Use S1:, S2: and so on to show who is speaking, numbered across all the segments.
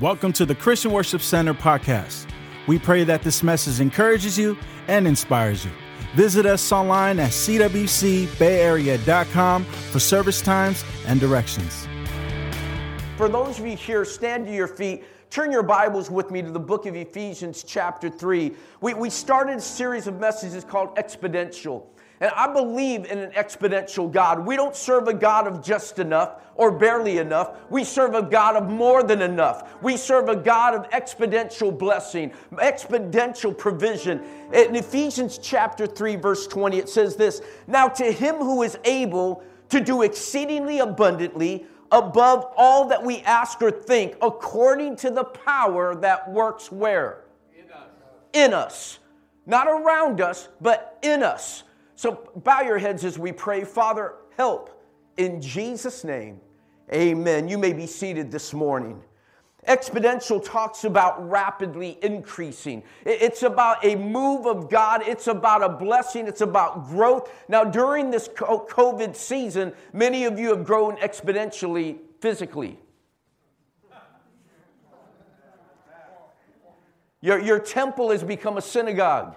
S1: Welcome to the Christian Worship Center podcast. We pray that this message encourages you and inspires you. Visit us online at cwcbayarea.com for service times and directions.
S2: For those of you here, stand to your feet. Turn your Bibles with me to the book of Ephesians, chapter 3. We, we started a series of messages called Exponential. And I believe in an exponential God. We don't serve a God of just enough or barely enough. We serve a God of more than enough. We serve a God of exponential blessing, exponential provision. In Ephesians chapter 3, verse 20, it says this Now to him who is able to do exceedingly abundantly above all that we ask or think, according to the power that works where? In us. In us. Not around us, but in us. So bow your heads as we pray. Father, help in Jesus' name. Amen. You may be seated this morning. Exponential talks about rapidly increasing. It's about a move of God. It's about a blessing. It's about growth. Now, during this COVID season, many of you have grown exponentially physically. Your, your temple has become a synagogue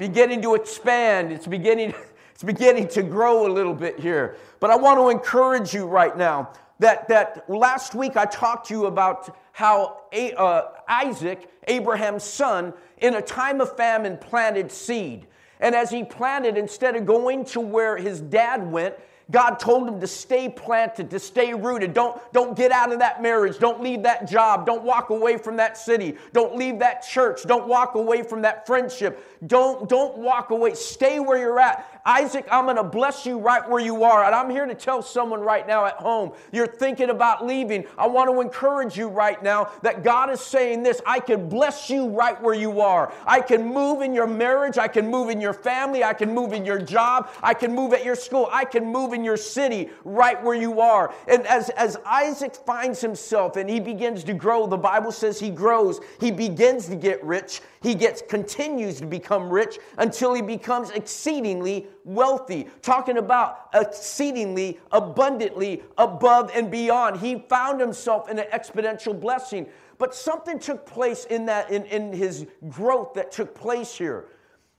S2: beginning to expand. It's beginning, it's beginning to grow a little bit here. But I want to encourage you right now that, that last week I talked to you about how a, uh, Isaac, Abraham's son, in a time of famine planted seed. And as he planted, instead of going to where his dad went, God told him to stay planted, to stay rooted. Don't, don't get out of that marriage. Don't leave that job. Don't walk away from that city. Don't leave that church. Don't walk away from that friendship. Don't, don't walk away. Stay where you're at. Isaac, I'm going to bless you right where you are. And I'm here to tell someone right now at home, you're thinking about leaving. I want to encourage you right now that God is saying this I can bless you right where you are. I can move in your marriage. I can move in your family. I can move in your job. I can move at your school. I can move in your city right where you are. And as, as Isaac finds himself and he begins to grow, the Bible says he grows, he begins to get rich. He gets continues to become rich until he becomes exceedingly wealthy. Talking about exceedingly abundantly above and beyond. He found himself in an exponential blessing. But something took place in that in, in his growth that took place here.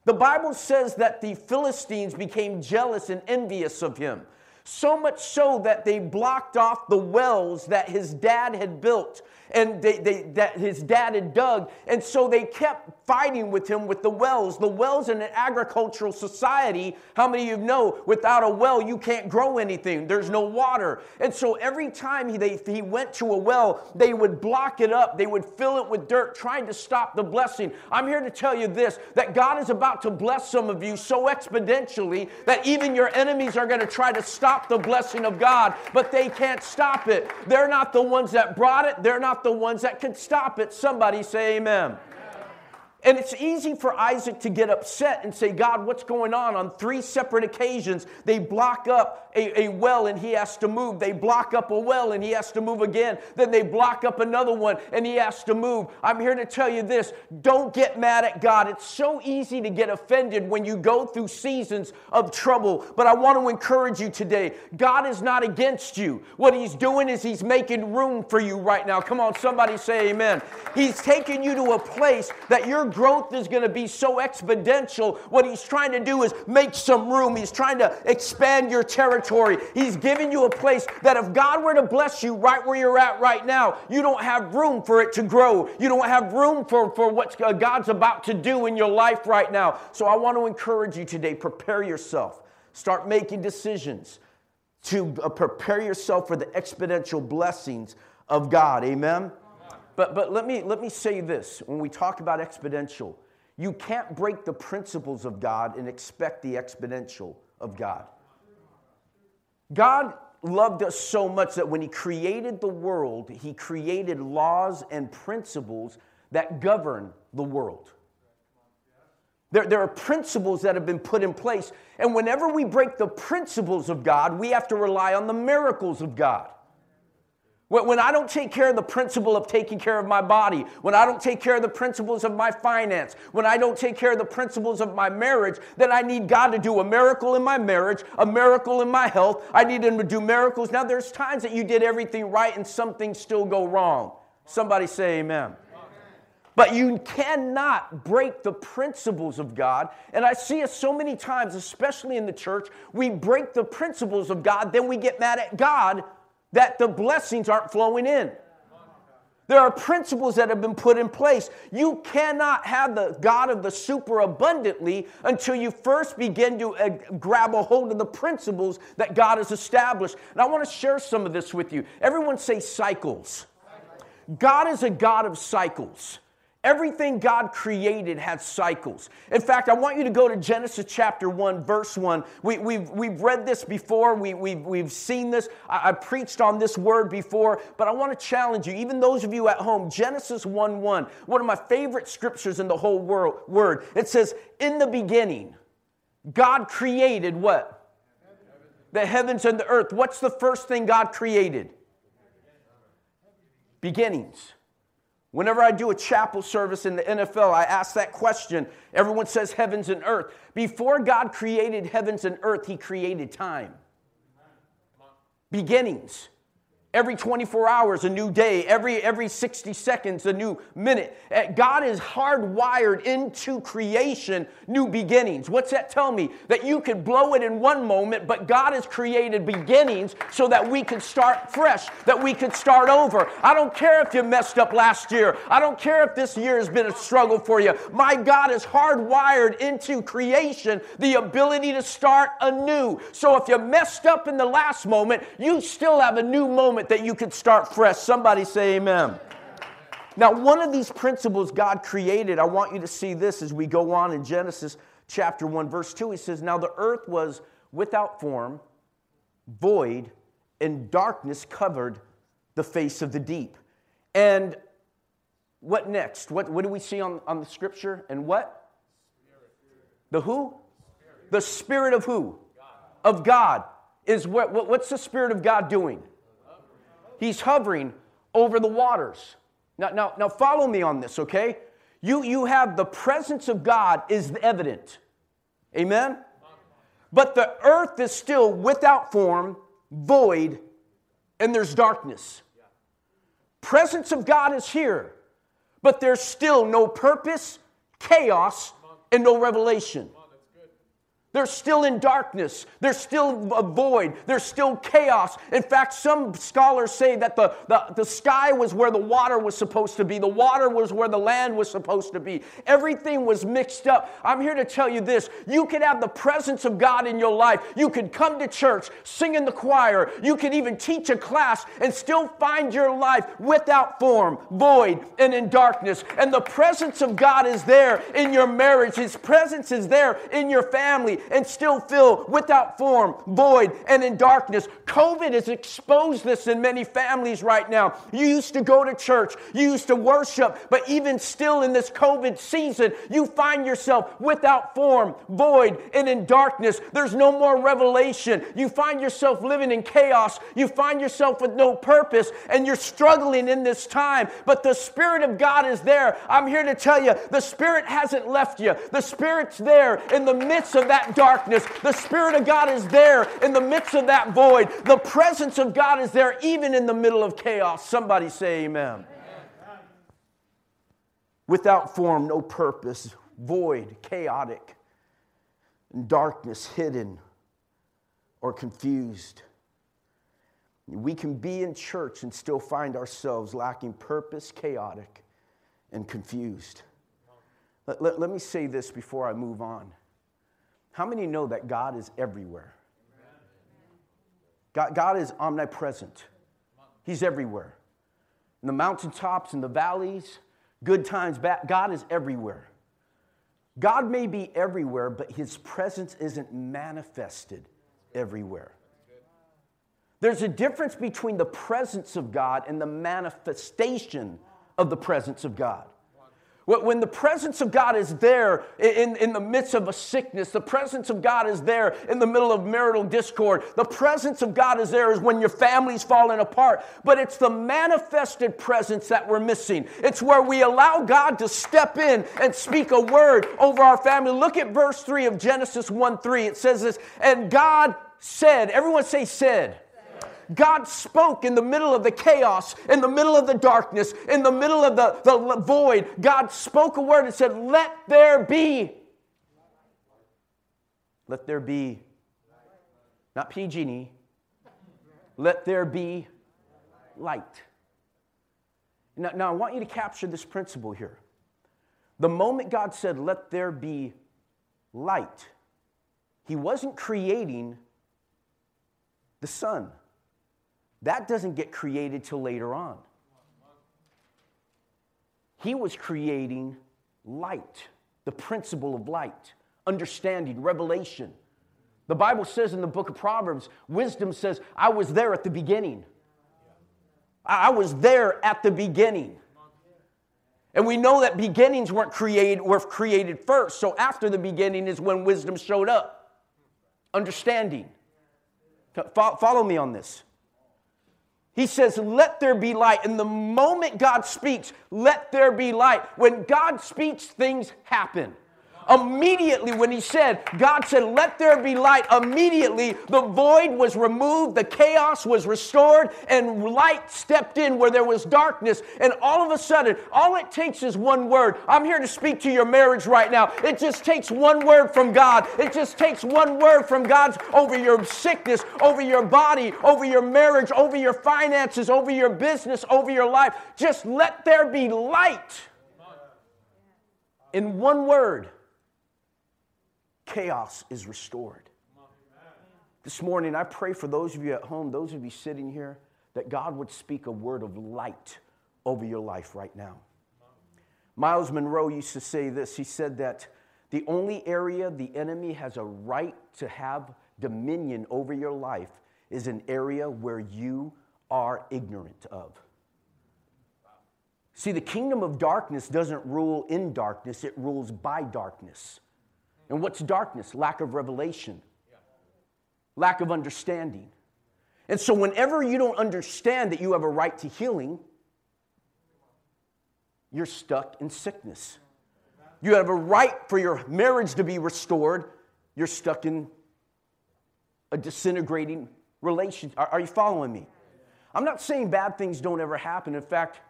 S2: The Bible says that the Philistines became jealous and envious of him. So much so that they blocked off the wells that his dad had built and they, they, that his dad had dug. And so they kept fighting with him with the wells. The wells in an agricultural society, how many of you know, without a well, you can't grow anything. There's no water. And so every time he, they, he went to a well, they would block it up. They would fill it with dirt, trying to stop the blessing. I'm here to tell you this that God is about to bless some of you so exponentially that even your enemies are going to try to stop the blessing of God, but they can't stop it. They're not the ones that brought it, they're not the ones that could stop it. Somebody say amen. And it's easy for Isaac to get upset and say, God, what's going on? On three separate occasions, they block up a, a, well and he has to move. They block up a well and he has to move again. Then they block up another one and he has to move. I'm here to tell you this don't get mad at God. It's so easy to get offended when you go through seasons of trouble. But I want to encourage you today God is not against you. What he's doing is he's making room for you right now. Come on, somebody say amen. He's taking you to a place that you're growth is going to be so exponential. What he's trying to do is make some room. He's trying to expand your territory. He's giving you a place that if God were to bless you right where you're at right now, you don't have room for it to grow. You don't have room for, for what uh, God's about to do in your life right now. So I want to encourage you today prepare yourself, start making decisions to uh, prepare yourself for the exponential blessings of God. Amen. But, but let, me, let me say this when we talk about exponential, you can't break the principles of God and expect the exponential of God. God loved us so much that when He created the world, He created laws and principles that govern the world. There, there are principles that have been put in place. And whenever we break the principles of God, we have to rely on the miracles of God. When I don't take care of the principle of taking care of my body, when I don't take care of the principles of my finance, when I don't take care of the principles of my marriage, then I need God to do a miracle in my marriage, a miracle in my health. I need Him to do miracles. Now, there's times that you did everything right and some things still go wrong. Somebody say amen. But you cannot break the principles of God. And I see it so many times, especially in the church, we break the principles of God, then we get mad at God that the blessings aren't flowing in. There are principles that have been put in place. You cannot have the God of the super abundantly until you first begin to uh, grab a hold of the principles that God has established. And I want to share some of this with you. Everyone say cycles. God is a God of cycles. Everything God created had cycles. In fact, I want you to go to Genesis chapter 1, verse 1. We, have we've, we've read this before, we, we've, we've seen this. I, I preached on this word before, but I want to challenge you, even those of you at home. Genesis 1 1, one of my favorite scriptures in the whole world, word. It says, In the beginning, God created what? The heavens and the earth. What's the first thing God created? Beginnings. Whenever I do a chapel service in the NFL, I ask that question. Everyone says heavens and earth. Before God created heavens and earth, He created time. Beginnings. Every 24 hours, a new day. Every, every 60 seconds, a new minute. Eh, God is hardwired into creation new beginnings. What's that tell me? That you could blow it in one moment, but God has created beginnings so that we could start fresh, that we could start over. I don't care if you messed up last year. I don't care if this year has been a struggle for you. My God is hardwired into creation the ability to start anew. So if you messed up in the last moment, you still have a new moment moment that you could start fresh. Somebody say amen. Now, one of these principles God created, I want you to see this as we go on in Genesis chapter 1, verse 2. He says, Now the earth was without form, void, and darkness covered the face of the deep. And what next? What, what do we see on, on the scripture? And what? The who? The Spirit of who? Of God. Is what, what, what's the Spirit of God doing? He's hovering over the waters. Now, now, now follow me on this, okay? You, you have the presence of God is evident. Amen? But the earth is still without form, void, and there's darkness. Presence of God is here, but there's still no purpose, chaos, and no revelation. They're still in darkness. They're still a void. There's still chaos. In fact, some scholars say that the, the, the sky was where the water was supposed to be, the water was where the land was supposed to be. Everything was mixed up. I'm here to tell you this you could have the presence of God in your life. You could come to church, sing in the choir, you could even teach a class, and still find your life without form, void, and in darkness. And the presence of God is there in your marriage, His presence is there in your family and still feel without form, void, and in darkness. COVID has exposed this in many families right now. You used to go to church, you used to worship, but even still in this COVID season, you find yourself without form, void, and in darkness. There's no more revelation. You find yourself living in chaos. You find yourself with no purpose, and you're struggling in this time. But the Spirit of God is there. I'm here to tell you the Spirit hasn't left you, the Spirit's there in the midst of that darkness. The Spirit of God is there in the midst of that void. The presence of God is there even in the middle of chaos. Somebody say amen. Without form, no purpose, void, chaotic, darkness hidden or confused. We can be in church and still find ourselves lacking purpose, chaotic, and confused. Let, let, let me say this before I move on. How many know that God is everywhere? God, God is omnipresent, He's everywhere. In the mountaintops, in the valleys, good times, bad, God is everywhere. God may be everywhere, but His presence isn't manifested everywhere. There's a difference between the presence of God and the manifestation of the presence of God. When the presence of God is there in, in the midst of a sickness, the presence of God is there in the middle of marital discord, the presence of God is there is when your family's falling apart. But it's the manifested presence that we're missing. It's where we allow God to step in and speak a word over our family. Look at verse 3 of Genesis 1 3. It says this, and God said, everyone say, said. God spoke in the middle of the chaos, in the middle of the darkness, in the middle of the, the void. God spoke a word and said, Let there be. Let there be. Not PG&E. Let there be light. Now, now, I want you to capture this principle here. The moment God said, Let there be light, He wasn't creating the sun. That doesn't get created till later on. He was creating light, the principle of light, understanding, revelation. The Bible says in the book of Proverbs, wisdom says, I was there at the beginning. I was there at the beginning. And we know that beginnings weren't created, were created first. So after the beginning is when wisdom showed up. Understanding. Follow me on this. He says, Let there be light. And the moment God speaks, let there be light. When God speaks, things happen. Immediately, when he said, God said, Let there be light, immediately the void was removed, the chaos was restored, and light stepped in where there was darkness. And all of a sudden, all it takes is one word. I'm here to speak to your marriage right now. It just takes one word from God. It just takes one word from God's over your sickness, over your body, over your marriage, over your finances, over your business, over your life. Just let there be light. In one word chaos is restored. This morning, I pray for those of you at home, those of you sitting here, that God would speak a word of light over your life right now. Myles Munroe used to say this. He said that the only area the enemy has a right to have dominion over your life is an area where you are ignorant of. See, the kingdom of darkness doesn't rule in darkness, it rules by darkness. And what's darkness? Lack of revelation, lack of understanding. And so, whenever you don't understand that you have a right to healing, you're stuck in sickness. You have a right for your marriage to be restored, you're stuck in a disintegrating relationship. Are, are you following me? I'm not saying bad things don't ever happen. In fact,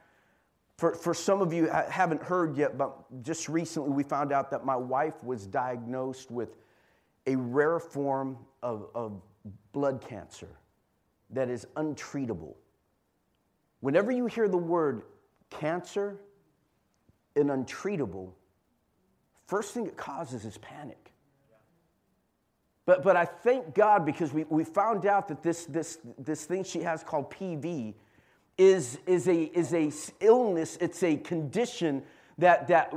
S2: for, for some of you I haven't heard yet, but just recently we found out that my wife was diagnosed with a rare form of, of blood cancer that is untreatable. Whenever you hear the word cancer and untreatable, first thing it causes is panic. But, but I thank God because we, we found out that this, this, this thing she has called PV is, is, a, is a illness, it's a condition that, that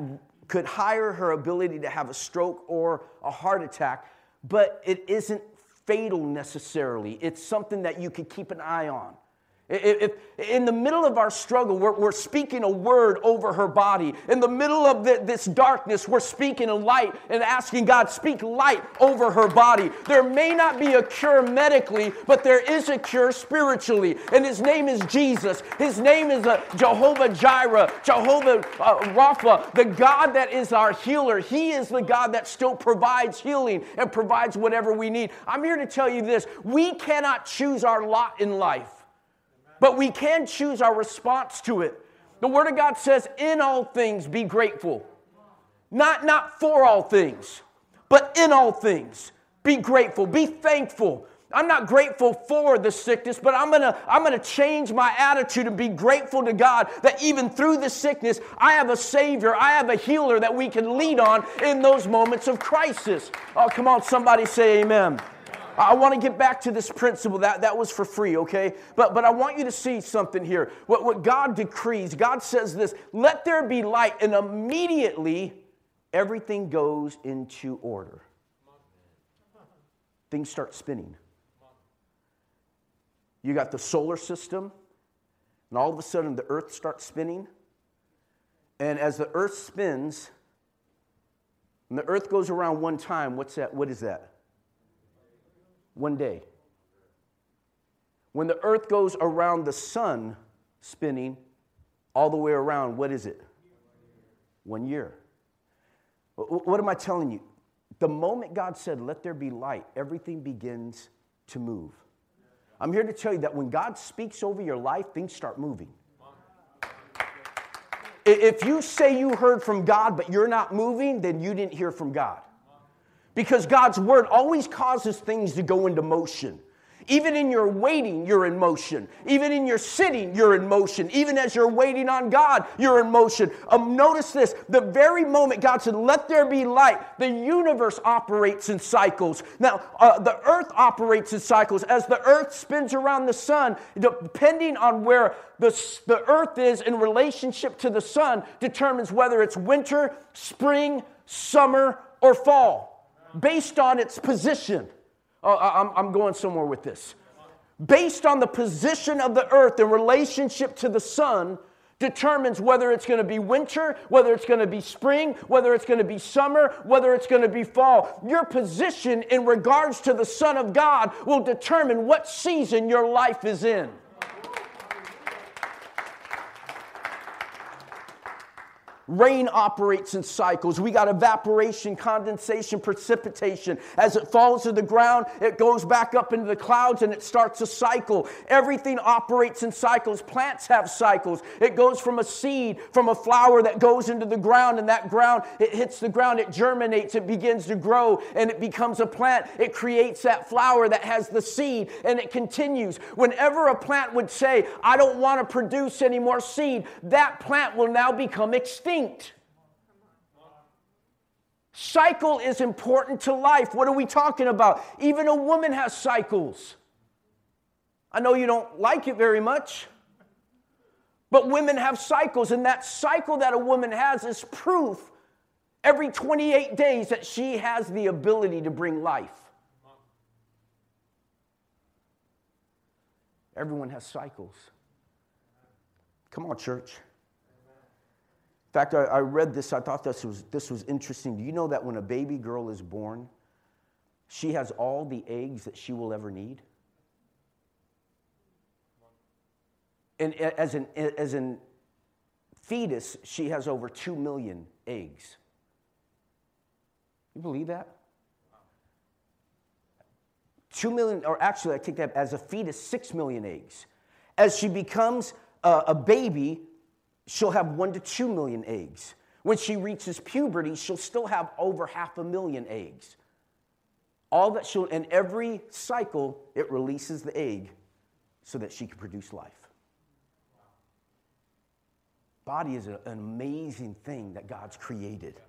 S2: could hire her ability to have a stroke or a heart attack, but it isn't fatal necessarily. It's something that you could keep an eye on. If, in the middle of our struggle, we're, we're, speaking a word over her body. In the middle of the, this darkness, we're speaking a light and asking God, speak light over her body. There may not be a cure medically, but there is a cure spiritually. And his name is Jesus. His name is uh, Jehovah Jireh, Jehovah uh, Rapha, the God that is our healer. He is the God that still provides healing and provides whatever we need. I'm here to tell you this we cannot choose our lot in life but we can choose our response to it. The Word of God says, In all things be grateful. Not, not for all things, but in all things be grateful, be thankful. I'm not grateful for the sickness, but I'm gonna, I'm gonna change my attitude and be grateful to God that even through the sickness, I have a Savior, I have a healer that we can lean on in those moments of crisis. Oh, come on, somebody say amen. I want to get back to this principle. That, that was for free, okay? But, but I want you to see something here. What, what God decrees, God says this let there be light, and immediately everything goes into order. Things start spinning. You got the solar system, and all of a sudden the earth starts spinning. And as the earth spins, and the earth goes around one time, what's that? What is that? One day. When the earth goes around the sun spinning all the way around, what is it? One year. What am I telling you? The moment God said, Let there be light, everything begins to move. I'm here to tell you that when God speaks over your life, things start moving. If you say you heard from God, but you're not moving, then you didn't hear from God. Because God's word always causes things to go into motion. Even in your waiting, you're in motion. Even in your sitting, you're in motion. Even as you're waiting on God, you're in motion. Um, notice this the very moment God said, Let there be light, the universe operates in cycles. Now, uh, the earth operates in cycles. As the earth spins around the sun, depending on where the, the earth is in relationship to the sun, determines whether it's winter, spring, summer, or fall, based on its position. Oh, I'm, I'm going somewhere with this. Based on the position of the earth in relationship to the sun, determines whether it's going to be winter, whether it's going to be spring, whether it's going to be summer, whether it's going to be fall. Your position in regards to the Son of God will determine what season your life is in. Rain operates in cycles. We got evaporation, condensation, precipitation. As it falls to the ground, it goes back up into the clouds and it starts a cycle. Everything operates in cycles. Plants have cycles. It goes from a seed, from a flower that goes into the ground, and that ground, it hits the ground, it germinates, it begins to grow, and it becomes a plant. It creates that flower that has the seed, and it continues. Whenever a plant would say, I don't want to produce any more seed, that plant will now become extinct Cycle is important to life. What are we talking about? Even a woman has cycles. I know you don't like it very much, but women have cycles, and that cycle that a woman has is proof every 28 days that she has the ability to bring life. Everyone has cycles. Come on, church fact, I, I read this, I thought this was, this was interesting. Do you know that when a baby girl is born, she has all the eggs that she will ever need? And as an, as an fetus, she has over 2 million eggs. You believe that? 2 million, or actually, I take that as a fetus, 6 million eggs. As she becomes a, a baby, she'll have one to two million eggs. When she reaches puberty, she'll still have over half a million eggs. All that she'll, and every cycle, it releases the egg so that she can produce life. Body is an amazing thing that God's created.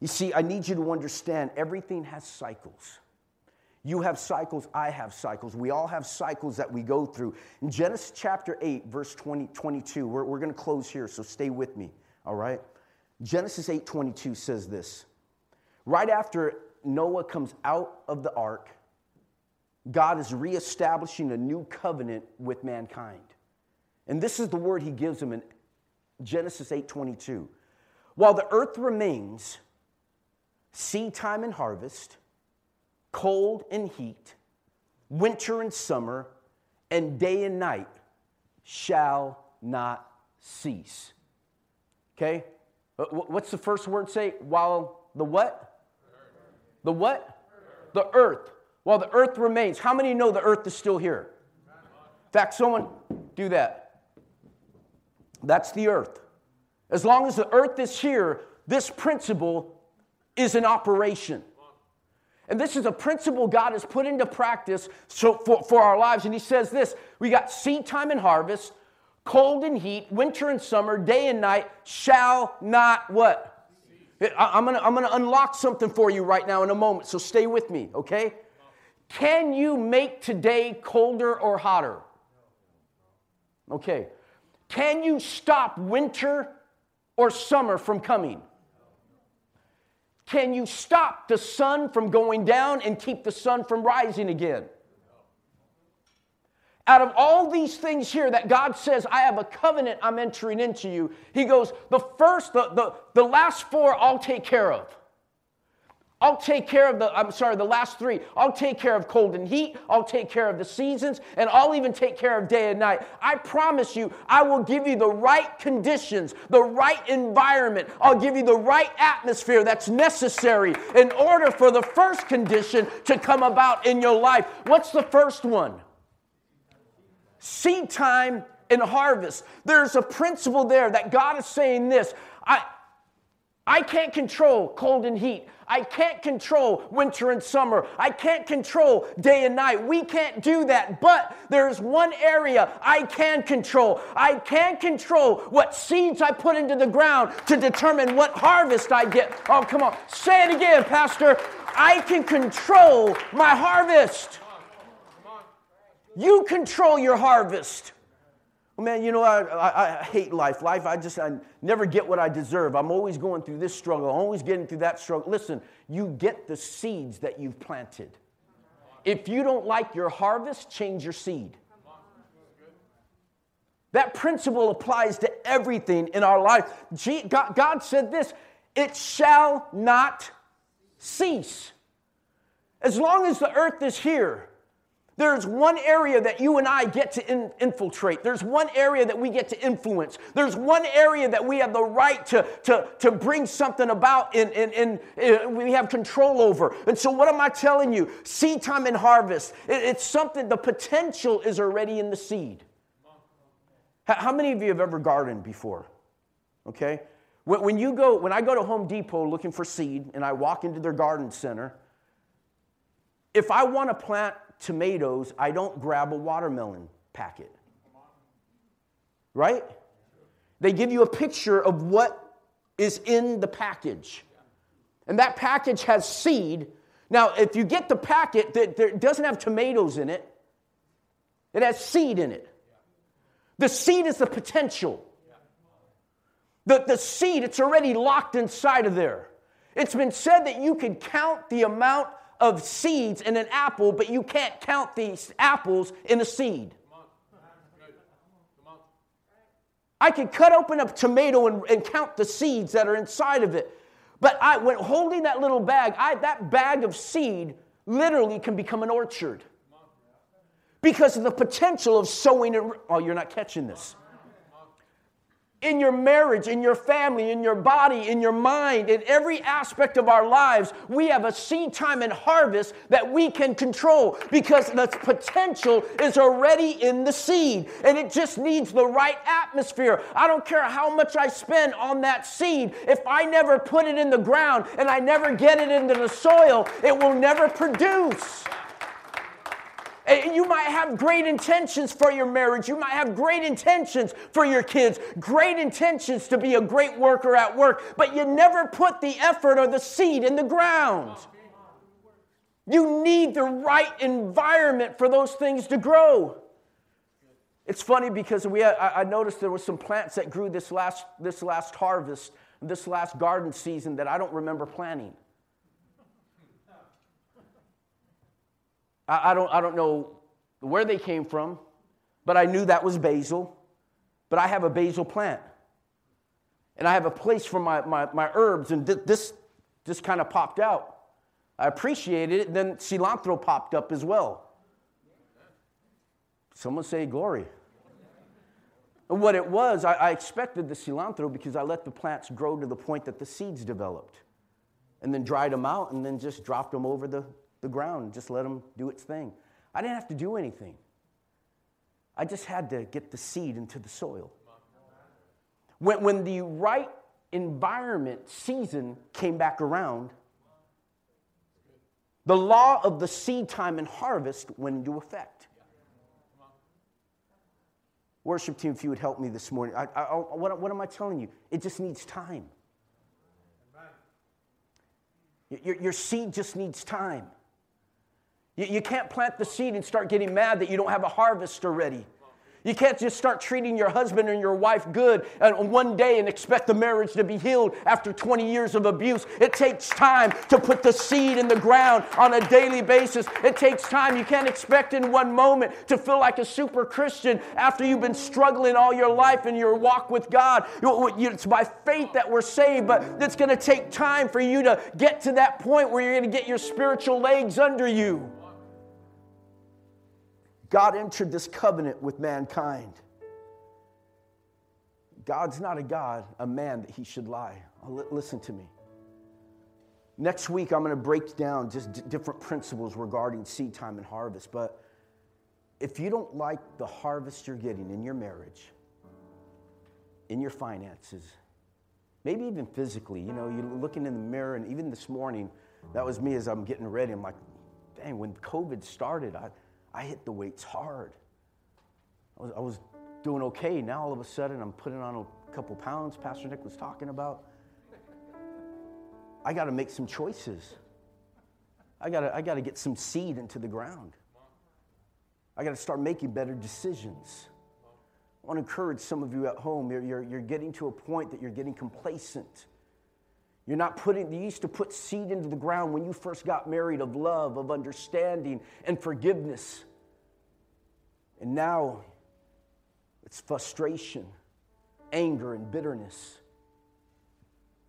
S2: You see, I need you to understand everything has cycles. You have cycles, I have cycles. We all have cycles that we go through. In Genesis chapter 8, verse 20, 22, we're, we're going to close here, so stay with me, all right? Genesis 8 22 says this. Right after Noah comes out of the ark, God is reestablishing a new covenant with mankind. And this is the word he gives them in Genesis 8 22. While the earth remains, seed time and harvest, cold and heat, winter and summer, and day and night shall not cease. Okay? Uh, what's the first word say? While the what? The what? The earth. While the earth remains. How many know the earth is still here? In fact, someone do that. That's the earth. As long as the earth is here, this principle is in operation. And this is a principle God has put into practice so for, for our lives. And He says this we got seed time and harvest, cold and heat, winter and summer, day and night shall not what? I'm gonna, I'm gonna unlock something for you right now in a moment, so stay with me, okay? Can you make today colder or hotter? Okay. Can you stop winter or summer from coming? Can you stop the sun from going down and keep the sun from rising again? Out of all these things here that God says, I have a covenant I'm entering into you, He goes, the first, the, the, the last four I'll take care of. I'll take care of the, I'm sorry, the last three. I'll take care of cold and heat. I'll take care of the seasons, and I'll even take care of day and night. I promise you, I will give you the right conditions, the right environment. I'll give you the right atmosphere that's necessary in order for the first condition to come about in your life. What's the first one? seed time and harvest. There's a principle there that God is saying this I, I can't control cold and heat. I can't control winter and summer. I can't control day and night. We can't do that. But there's one area I can control. I can control what seeds I put into the ground to determine what harvest I get. Oh, come on. Say it again, Pastor. I can control my harvest. You control your harvest. Well, man, you know, I, I, I, hate life. Life, I just, I never get what I deserve. I'm always going through this struggle, always getting through that struggle. Listen, you get the seeds that you've planted. If you don't like your harvest, change your seed. That principle applies to everything in our life. God said this it shall not cease. As long as the earth is here, there's one area that you and I get to in, infiltrate. There's one area that we get to influence. There's one area that we have the right to, to, to bring something about and, and, and, and we have control over. And so, what am I telling you? Seed time and harvest. It, it's something, the potential is already in the seed. How many of you have ever gardened before? Okay? When you go, when I go to Home Depot looking for seed and I walk into their garden center, if I want to plant tomatoes, I don't grab a watermelon packet. Right? They give you a picture of what is in the package. And that package has seed. Now, if you get the packet that doesn't have tomatoes in it, it has seed in it. The seed is the potential. The, the seed, it's already locked inside of there. It's been said that you can count the amount of seeds in an apple, but you can't count these apples in a seed. I can cut open a tomato and, and, count the seeds that are inside of it. But I, when holding that little bag, I, that bag of seed literally can become an orchard because of the potential of sowing it. Oh, you're not catching this in your marriage, in your family, in your body, in your mind, in every aspect of our lives, we have a seed time and harvest that we can control because the potential is already in the seed and it just needs the right atmosphere. I don't care how much I spend on that seed, if I never put it in the ground and I never get it into the soil, it will never produce. You might have great intentions for your marriage. You might have great intentions for your kids, great intentions to be a great worker at work, but you never put the effort or the seed in the ground. You need the right environment for those things to grow. It's funny because we had, I noticed there were some plants that grew this last, this last harvest, this last garden season that I don't remember planting. I, I, don't, I don't know where they came from, but I knew that was basil. But I have a basil plant. And I have a place for my, my, my herbs, and th- this just kind of popped out. I appreciated it. Then cilantro popped up as well. Someone say glory. And what it was, I, I, expected the cilantro because I let the plants grow to the point that the seeds developed. And then dried them out and then just dropped them over the, the ground and just let them do its thing. I didn't have to do anything. I just had to get the seed into the soil. When, when the right environment season came back around, the law of the seed time and harvest went into effect. Worship team, if you would help me this morning, I, I, what, what am I telling you? It just needs time. Your, your seed just needs time. You, you can't plant the seed and start getting mad that you don't have a harvest already. You can't just start treating your husband and your wife good and one day and expect the marriage to be healed after 20 years of abuse. It takes time to put the seed in the ground on a daily basis. It takes time. You can't expect in one moment to feel like a super Christian after you've been struggling all your life in your walk with God. It's by faith that we're saved, but it's going to take time for you to get to that point where you're going to get your spiritual legs under you. God entered this covenant with mankind. God's not a God, a man that he should lie. Oh, listen to me. Next week, I'm going to break down just d- different principles regarding seed time and harvest. But if you don't like the harvest you're getting in your marriage, in your finances, maybe even physically, you know, you're looking in the mirror, and even this morning, that was me as I'm getting ready. I'm like, dang, when COVID started, I, I hit the weights hard. I was, I was doing okay. Now all of a sudden, I'm putting on a couple pounds, Pastor Nick was talking about. I got to make some choices. I got to I got to get some seed into the ground. I got to start making better decisions. I want to encourage some of you at home. You're, you're, you're getting to a point that you're getting complacent. You're not putting, you used to put seed into the ground when you first got married of love, of understanding, and forgiveness. And now it's frustration, anger, and bitterness.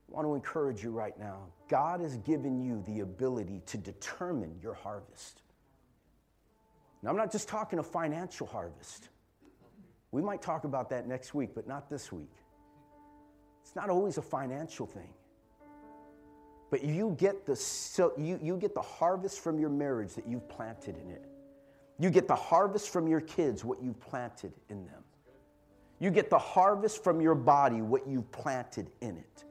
S2: I want to encourage you right now. God has given you the ability to determine your harvest. Now, I'm not just talking a financial harvest. We might talk about that next week, but not this week. It's not always a financial thing. But you get the, so you, you get the harvest from your marriage that you've planted in it. You get the harvest from your kids, what you've planted in them. You get the harvest from your body, what you've planted in it.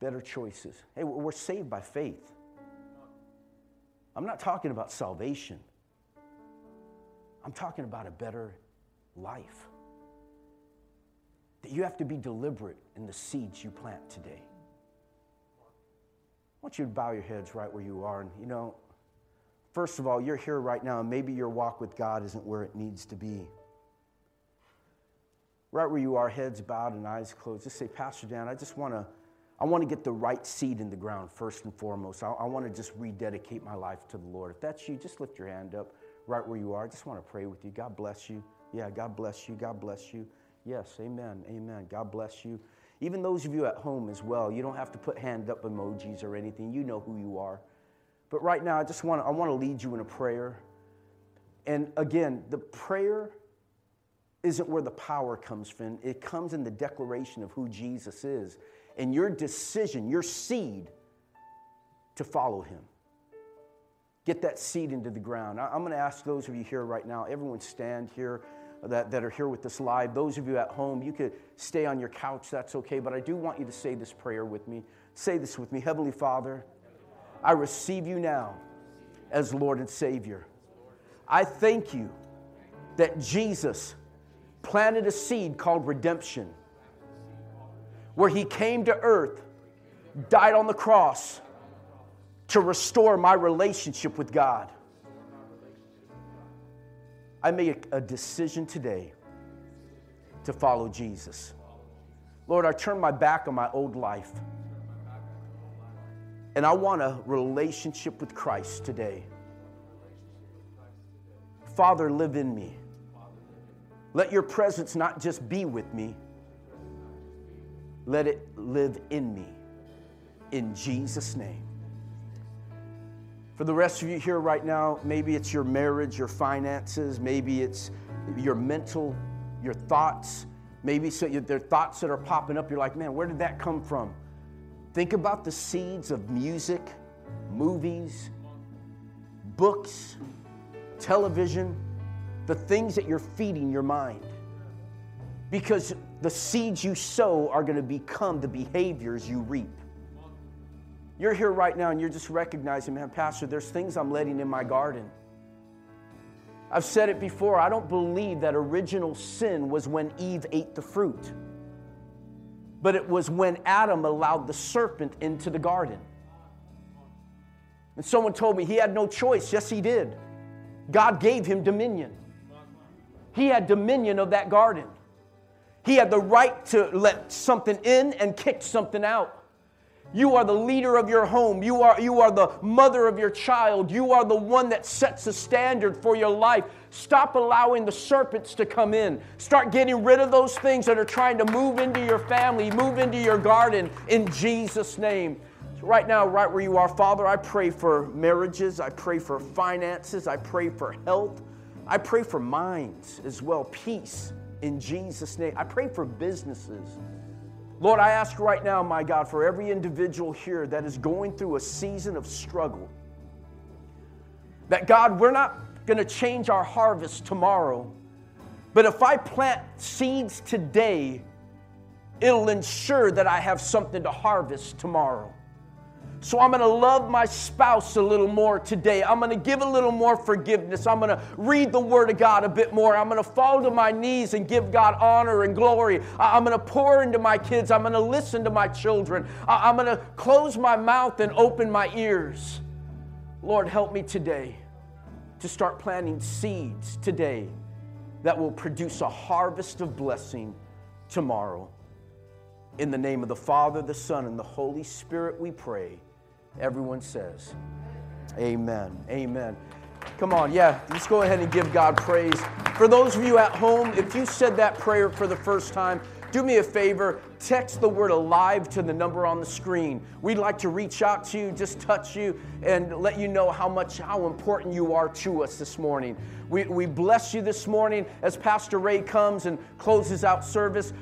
S2: Better choices. Hey, we're saved by faith. I'm not talking about salvation. I'm talking about a better life. That you have to be deliberate in the seeds you plant today. I want you to bow your heads right where you are. And, you know, first of all, you're here right now, and maybe your walk with God isn't where it needs to be. Right where you are, heads bowed and eyes closed, just say, Pastor Dan, I just want to I want to get the right seed in the ground first and foremost. I, I, want to just rededicate my life to the Lord. If that's you, just lift your hand up right where you are. I just want to pray with you. God bless you. Yeah, God bless you. God bless you. Yes, amen. Amen. God bless you. Even those of you at home as well, you don't have to put hand up emojis or anything. You know who you are. But right now, I just want to, I want to lead you in a prayer. And again, the prayer isn't where the power comes from. It comes in the declaration of who Jesus is and your decision, your seed to follow him. Get that seed into the ground. I'm going to ask those of you here right now, everyone stand here that, that are here with us live. Those of you at home, you could stay on your couch, that's okay. But I do want you to say this prayer with me. Say this with me Heavenly Father, I receive you now as Lord and Savior. I thank you that Jesus planted a seed called redemption where he came to earth, died on the cross to restore my relationship with God. I make a decision today to follow Jesus. Lord, I turn my back on my old life. And I want a relationship with Christ today. Father, live in me. Let your presence not just be with me, let it live in me. In Jesus' name. For the rest of you here right now, maybe it's your marriage, your finances, maybe it's your mental, your thoughts. Maybe so there are thoughts that are popping up. You're like, man, where did that come from? Think about the seeds of music, movies, books, television, the things that you're feeding your mind. Because the seeds you sow are going to become the behaviors you reap. You're here right now and you're just recognizing, man, Pastor, there's things I'm letting in my garden. I've said it before, I don't believe that original sin was when Eve ate the fruit, but it was when Adam allowed the serpent into the garden. And someone told me he had no choice. Yes, he did. God gave him dominion. He had dominion of that garden. He had the right to let something in and kick something out. You are the leader of your home. You are, you are the mother of your child. You are the one that sets the standard for your life. Stop allowing the serpents to come in. Start getting rid of those things that are trying to move into your family, move into your garden in Jesus' name. So right now, right where you are, Father, I pray for marriages. I pray for finances. I pray for health. I pray for minds as well, peace in Jesus' name. I pray for businesses. Lord, I ask right now, my God, for every individual here that is going through a season of struggle. That God, we're not going to change our harvest tomorrow, but if I plant seeds today, it'll ensure that I have something to harvest tomorrow. So I'm going to love my spouse a little more today. I'm going to give a little more forgiveness. I'm going to read the Word of God a bit more. I'm going to fall to my knees and give God honor and glory. I'm going to pour into my kids. I'm going to listen to my children. I'm going to close my mouth and open my ears. Lord, help me today to start planting seeds today that will produce a harvest of blessing tomorrow. In the name of the Father, the Son, and the Holy Spirit, we pray. Everyone says, Amen. Amen. Come on, yeah, let's go ahead and give God praise. For those of you at home, if you said that prayer for the first time, do me a favor, text the word alive to the number on the screen. We'd like to reach out to you, just touch you, and let you know how much, how important you are to us this morning. We, we bless you this morning as Pastor Ray comes and closes out service.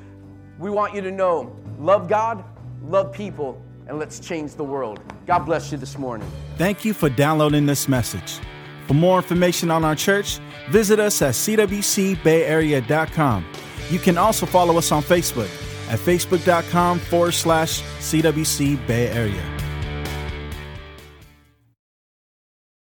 S2: We want you to know love God, love people, and let's change the world. God bless you this morning.
S1: Thank you for downloading this message. For more information on our church, visit us at cwcbayarea.com. You can also follow us on Facebook at facebook.com forward slash CWC Bay Area.